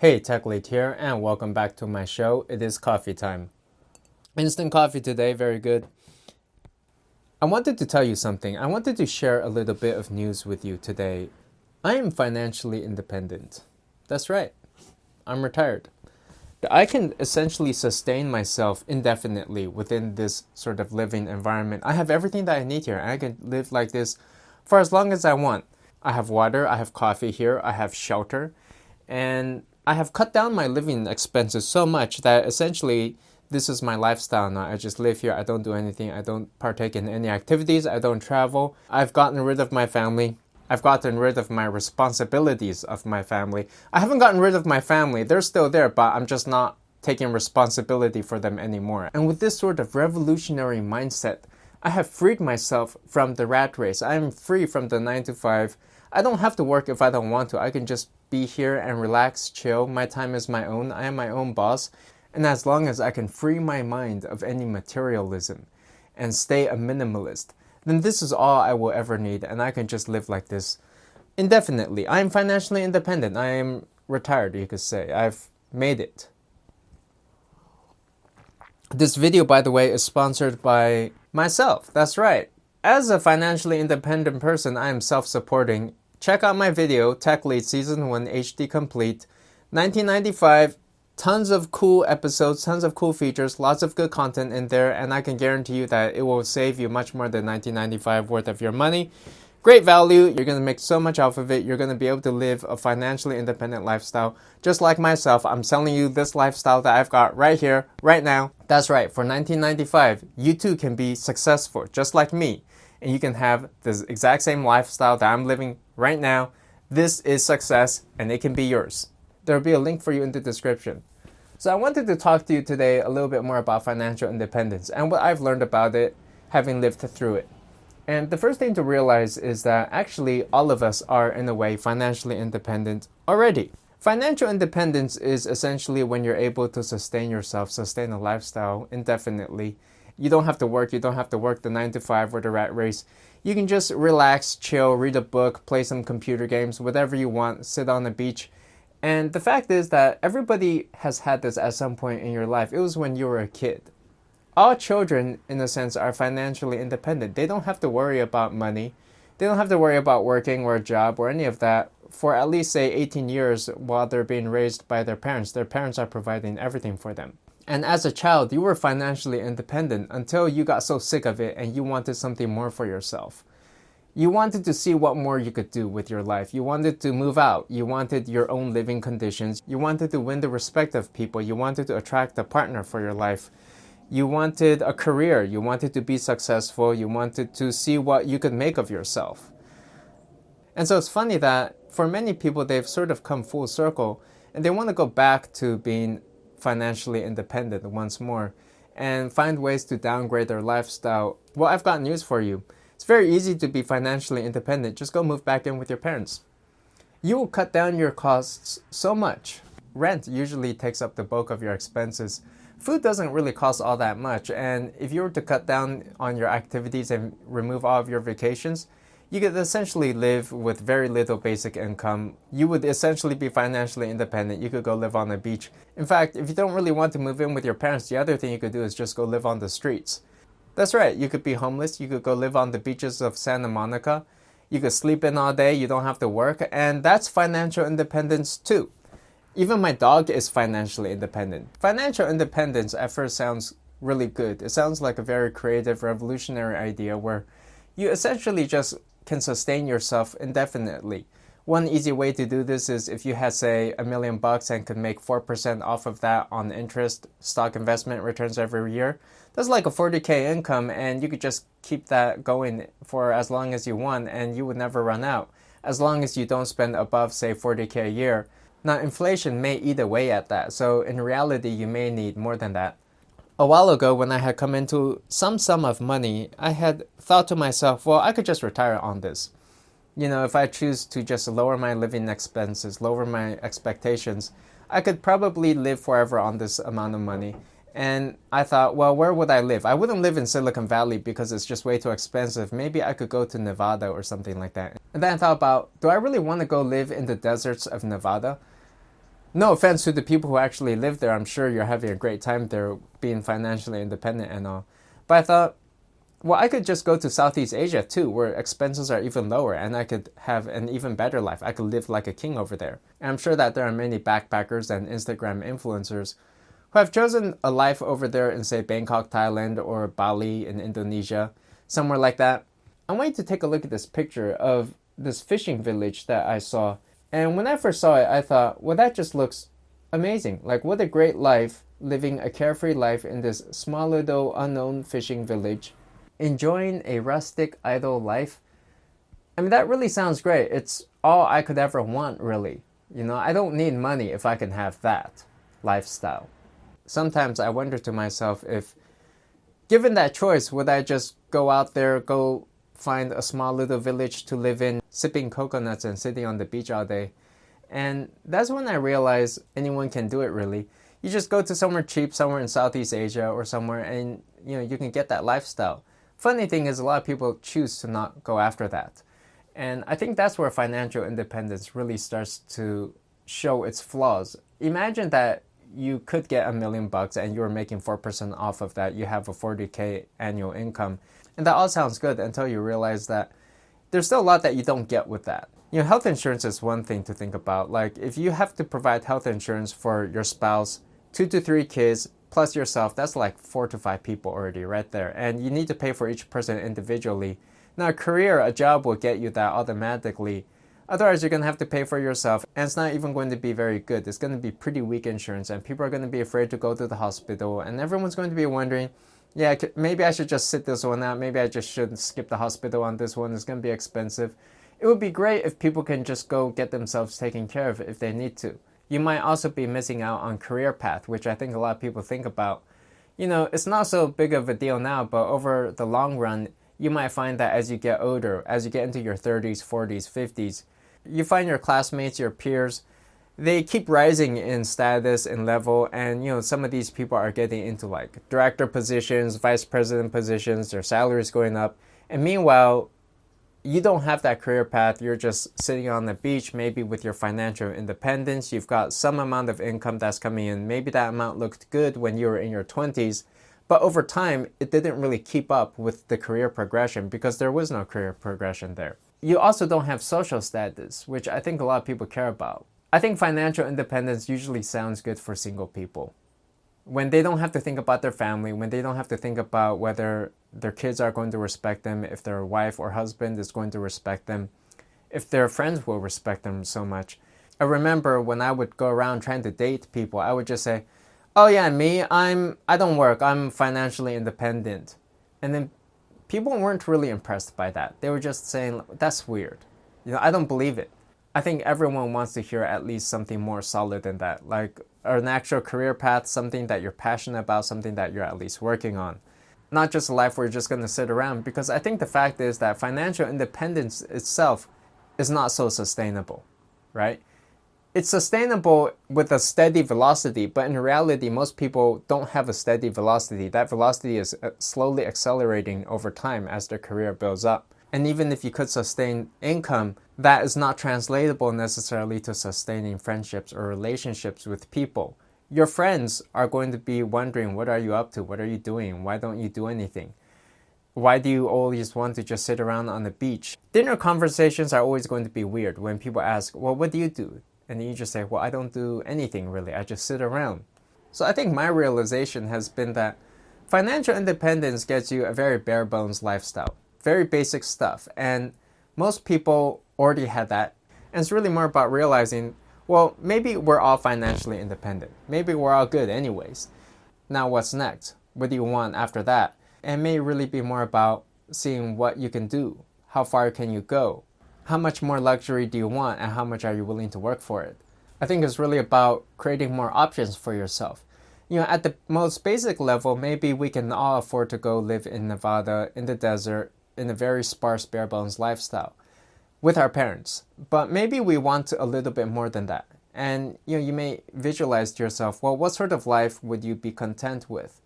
Hey, TechLead here, and welcome back to my show. It is coffee time. Instant coffee today, very good. I wanted to tell you something. I wanted to share a little bit of news with you today. I am financially independent. That's right, I'm retired. I can essentially sustain myself indefinitely within this sort of living environment. I have everything that I need here, I can live like this for as long as I want. I have water, I have coffee here, I have shelter, and I have cut down my living expenses so much that essentially this is my lifestyle now. I just live here. I don't do anything. I don't partake in any activities. I don't travel. I've gotten rid of my family. I've gotten rid of my responsibilities of my family. I haven't gotten rid of my family. They're still there, but I'm just not taking responsibility for them anymore. And with this sort of revolutionary mindset, I have freed myself from the rat race. I am free from the 9 to 5. I don't have to work if I don't want to. I can just be here and relax, chill. My time is my own. I am my own boss. And as long as I can free my mind of any materialism and stay a minimalist, then this is all I will ever need, and I can just live like this indefinitely. I am financially independent. I am retired, you could say. I've made it. This video, by the way, is sponsored by myself. That's right. As a financially independent person, I am self supporting Check out my video, TechLead Season 1 HD Complete, 1995. Tons of cool episodes, tons of cool features, lots of good content in there, and I can guarantee you that it will save you much more than 1995 worth of your money. Great value, you're gonna make so much off of it, you're gonna be able to live a financially independent lifestyle. Just like myself, I'm selling you this lifestyle that I've got right here, right now. That's right, for 1995, you too can be successful, just like me and you can have this exact same lifestyle that I'm living right now. This is success and it can be yours. There will be a link for you in the description. So, I wanted to talk to you today a little bit more about financial independence and what I've learned about it having lived through it. And the first thing to realize is that actually all of us are, in a way, financially independent already. Financial independence is essentially when you're able to sustain yourself, sustain a lifestyle indefinitely, you don't have to work. You don't have to work the nine to five or the rat race. You can just relax, chill, read a book, play some computer games, whatever you want, sit on the beach. And the fact is that everybody has had this at some point in your life. It was when you were a kid. All children, in a sense, are financially independent. They don't have to worry about money. They don't have to worry about working or a job or any of that for at least, say, 18 years while they're being raised by their parents. Their parents are providing everything for them. And as a child, you were financially independent until you got so sick of it and you wanted something more for yourself. You wanted to see what more you could do with your life. You wanted to move out. You wanted your own living conditions. You wanted to win the respect of people. You wanted to attract a partner for your life. You wanted a career. You wanted to be successful. You wanted to see what you could make of yourself. And so it's funny that for many people, they've sort of come full circle and they want to go back to being financially independent once more and find ways to downgrade their lifestyle, well, I've got news for you. It's very easy to be financially independent. Just go move back in with your parents. You will cut down your costs so much. Rent usually takes up the bulk of your expenses. Food doesn't really cost all that much, and if you were to cut down on your activities and remove all of your vacations, you could essentially live with very little basic income. You would essentially be financially independent. You could go live on the beach. In fact, if you don't really want to move in with your parents, the other thing you could do is just go live on the streets. That's right, you could be homeless. You could go live on the beaches of Santa Monica. You could sleep in all day. You don't have to work. And that's financial independence too. Even my dog is financially independent. Financial independence at first sounds really good. It sounds like a very creative, revolutionary idea where you essentially just can sustain yourself indefinitely. One easy way to do this is if you had, say, a million bucks and could make 4% off of that on interest stock investment returns every year. That's like a 40k income, and you could just keep that going for as long as you want, and you would never run out, as long as you don't spend above, say, 40k a year. Now, inflation may eat away at that, so in reality, you may need more than that. A while ago, when I had come into some sum of money, I had thought to myself, well, I could just retire on this. You know, if I choose to just lower my living expenses, lower my expectations, I could probably live forever on this amount of money. And I thought, well, where would I live? I wouldn't live in Silicon Valley because it's just way too expensive. Maybe I could go to Nevada or something like that. And then I thought about, do I really want to go live in the deserts of Nevada? No offense to the people who actually live there. I'm sure you're having a great time there, being financially independent and all. But I thought, well, I could just go to Southeast Asia too, where expenses are even lower, and I could have an even better life. I could live like a king over there. And I'm sure that there are many backpackers and Instagram influencers who have chosen a life over there in, say, Bangkok, Thailand, or Bali in Indonesia, somewhere like that. I want you to take a look at this picture of this fishing village that I saw. And when I first saw it, I thought, well, that just looks amazing. Like, what a great life living a carefree life in this small little unknown fishing village enjoying a rustic, idle life. I mean, that really sounds great. It's all I could ever want, really. You know, I don't need money if I can have that lifestyle. Sometimes I wonder to myself if, given that choice, would I just go out there, go find a small little village to live in, sipping coconuts and sitting on the beach all day? And that's when I realized anyone can do it, really. You just go to somewhere cheap, somewhere in Southeast Asia or somewhere, and you know you can get that lifestyle. Funny thing is, a lot of people choose to not go after that. And I think that's where financial independence really starts to show its flaws. Imagine that you could get a million bucks and you're making 4% off of that. You have a 40K annual income. And that all sounds good until you realize that there's still a lot that you don't get with that. You know, health insurance is one thing to think about. Like, if you have to provide health insurance for your spouse, two to three kids, plus yourself, that's like four to five people already right there. And you need to pay for each person individually. Now, a career, a job will get you that automatically. Otherwise, you're going to have to pay for yourself, and it's not even going to be very good. It's going to be pretty weak insurance, and people are going to be afraid to go to the hospital, and everyone's going to be wondering, yeah, maybe I should just sit this one out. Maybe I just shouldn't skip the hospital on this one. It's going to be expensive. It would be great if people can just go get themselves taken care of if they need to you might also be missing out on career path, which I think a lot of people think about. You know, it's not so big of a deal now, but over the long run, you might find that as you get older, as you get into your 30s, 40s, 50s, you find your classmates, your peers, they keep rising in status and level and you know some of these people are getting into like director positions vice president positions their salaries going up and meanwhile you don't have that career path. You're just sitting on the beach, maybe with your financial independence. You've got some amount of income that's coming in. Maybe that amount looked good when you were in your 20s, but over time, it didn't really keep up with the career progression because there was no career progression there. You also don't have social status, which I think a lot of people care about. I think financial independence usually sounds good for single people when they don't have to think about their family, when they don't have to think about whether their kids are going to respect them, if their wife or husband is going to respect them, if their friends will respect them so much. I remember when I would go around trying to date people, I would just say, "Oh yeah, me, I'm I don't work. I'm financially independent." And then people weren't really impressed by that. They were just saying, "That's weird." You know, I don't believe it. I think everyone wants to hear at least something more solid than that. Like an actual career path, something that you're passionate about, something that you're at least working on. Not just a life where you're just going to sit around, because I think the fact is that financial independence itself is not so sustainable, right? It's sustainable with a steady velocity, but in reality, most people don't have a steady velocity. That velocity is uh, slowly accelerating over time as their career builds up. And even if you could sustain income, that is not translatable necessarily to sustaining friendships or relationships with people. Your friends are going to be wondering, what are you up to? What are you doing? Why don't you do anything? Why do you always want to just sit around on the beach? Dinner conversations are always going to be weird when people ask, well, what do you do? And you just say, well, I don't do anything really. I just sit around. So I think my realization has been that financial independence gets you a very bare bones lifestyle very basic stuff. And most people already had that. And it's really more about realizing, well, maybe we're all financially independent. Maybe we're all good anyways. Now what's next? What do you want after that? And it may really be more about seeing what you can do. How far can you go? How much more luxury do you want and how much are you willing to work for it? I think it's really about creating more options for yourself you know, at the most basic level, maybe we can all afford to go live in Nevada in the desert in a very sparse, bare bones lifestyle with our parents. But maybe we want a little bit more than that. And you know, you may visualize to yourself, well, what sort of life would you be content with?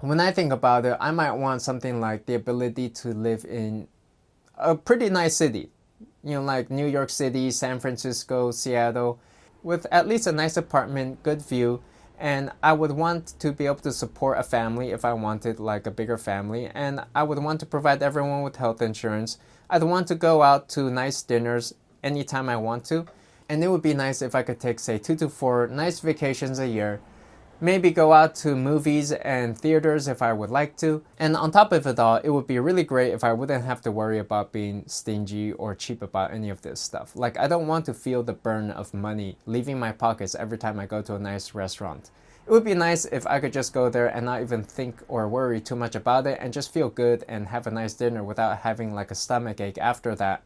When I think about it, I might want something like the ability to live in a pretty nice city, you know, like New York City, San Francisco, Seattle. with at least a nice apartment, good view, and I would want to be able to support a family if I wanted like a bigger family, and I would want to provide everyone with health insurance. I'd want to go out to nice dinners anytime I want to, and it would be nice if I could take, say, two to four nice vacations a year maybe go out to movies and theaters if I would like to. And on top of it all, it would be really great if I wouldn't have to worry about being stingy or cheap about any of this stuff. Like, I don't want to feel the burn of money leaving my pockets every time I go to a nice restaurant. It would be nice if I could just go there and not even think or worry too much about it and just feel good and have a nice dinner without having like a stomach ache after that,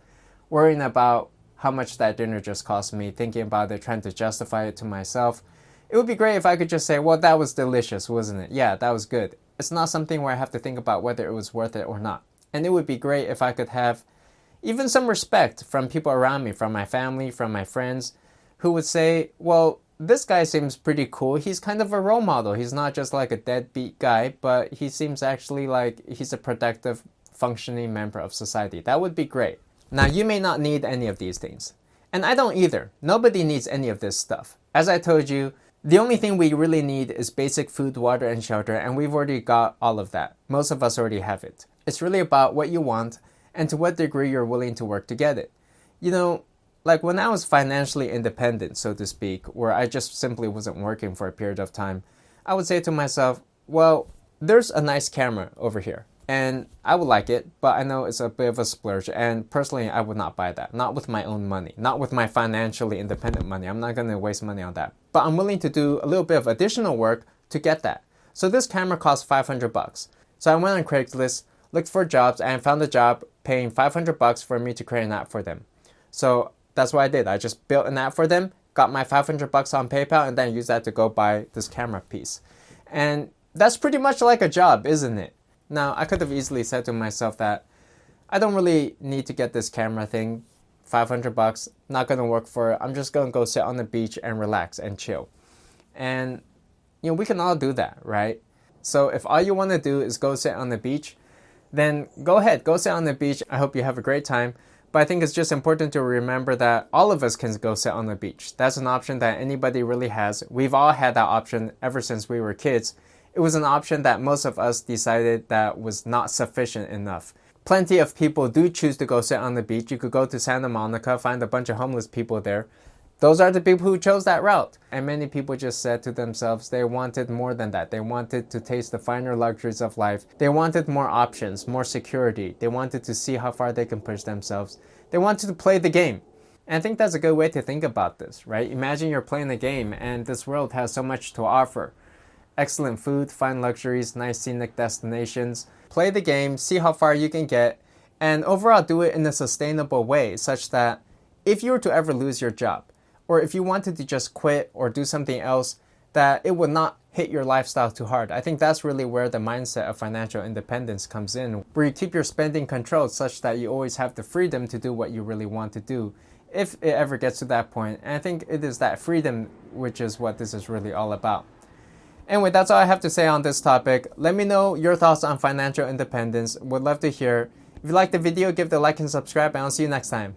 worrying about how much that dinner just cost me, thinking about it, trying to justify it to myself it would be great if I could just say, well, that was delicious, wasn't it? Yeah, that was good. It's not something where I have to think about whether it was worth it or not. And it would be great if I could have even some respect from people around me, from my family, from my friends, who would say, well, this guy seems pretty cool. He's kind of a role model. He's not just like a deadbeat guy, but he seems actually like he's a productive, functioning member of society. That would be great. Now, you may not need any of these things. And I don't either. Nobody needs any of this stuff. As I told you, the only thing we really need is basic food, water, and shelter, and we've already got all of that. Most of us already have it. It's really about what you want and to what degree you're willing to work to get it. You know, like when I was financially independent, so to speak, where I just simply wasn't working for a period of time, I would say to myself, well, there's a nice camera over here and I would like it, but I know it's a bit of a splurge. And personally, I would not buy that. Not with my own money, not with my financially independent money. I'm not going to waste money on that. But I'm willing to do a little bit of additional work to get that. So this camera costs 500 bucks. So I went on Craigslist, looked for jobs, and found a job paying 500 bucks for me to create an app for them. So that's what I did. I just built an app for them, got my 500 bucks on PayPal, and then used that to go buy this camera piece. And that's pretty much like a job, isn't it? Now, I could have easily said to myself that I don't really need to get this camera thing. 500 bucks, not gonna work for it. I'm just gonna go sit on the beach and relax and chill. And, you know, we can all do that, right? So if all you wanna do is go sit on the beach, then go ahead, go sit on the beach. I hope you have a great time. But I think it's just important to remember that all of us can go sit on the beach. That's an option that anybody really has. We've all had that option ever since we were kids it was an option that most of us decided that was not sufficient enough. Plenty of people do choose to go sit on the beach. You could go to Santa Monica, find a bunch of homeless people there. Those are the people who chose that route. And many people just said to themselves they wanted more than that. They wanted to taste the finer luxuries of life. They wanted more options, more security. They wanted to see how far they can push themselves. They wanted to play the game. And I think that's a good way to think about this, right? Imagine you're playing the game and this world has so much to offer excellent food, fine luxuries, nice scenic destinations. Play the game, see how far you can get, and overall do it in a sustainable way such that if you were to ever lose your job, or if you wanted to just quit or do something else, that it would not hit your lifestyle too hard. I think that's really where the mindset of financial independence comes in, where you keep your spending controlled such that you always have the freedom to do what you really want to do if it ever gets to that point. And I think it is that freedom which is what this is really all about. Anyway, that's all I have to say on this topic. Let me know your thoughts on financial independence. Would love to hear. If you like the video, give the like and subscribe, and I'll see you next time.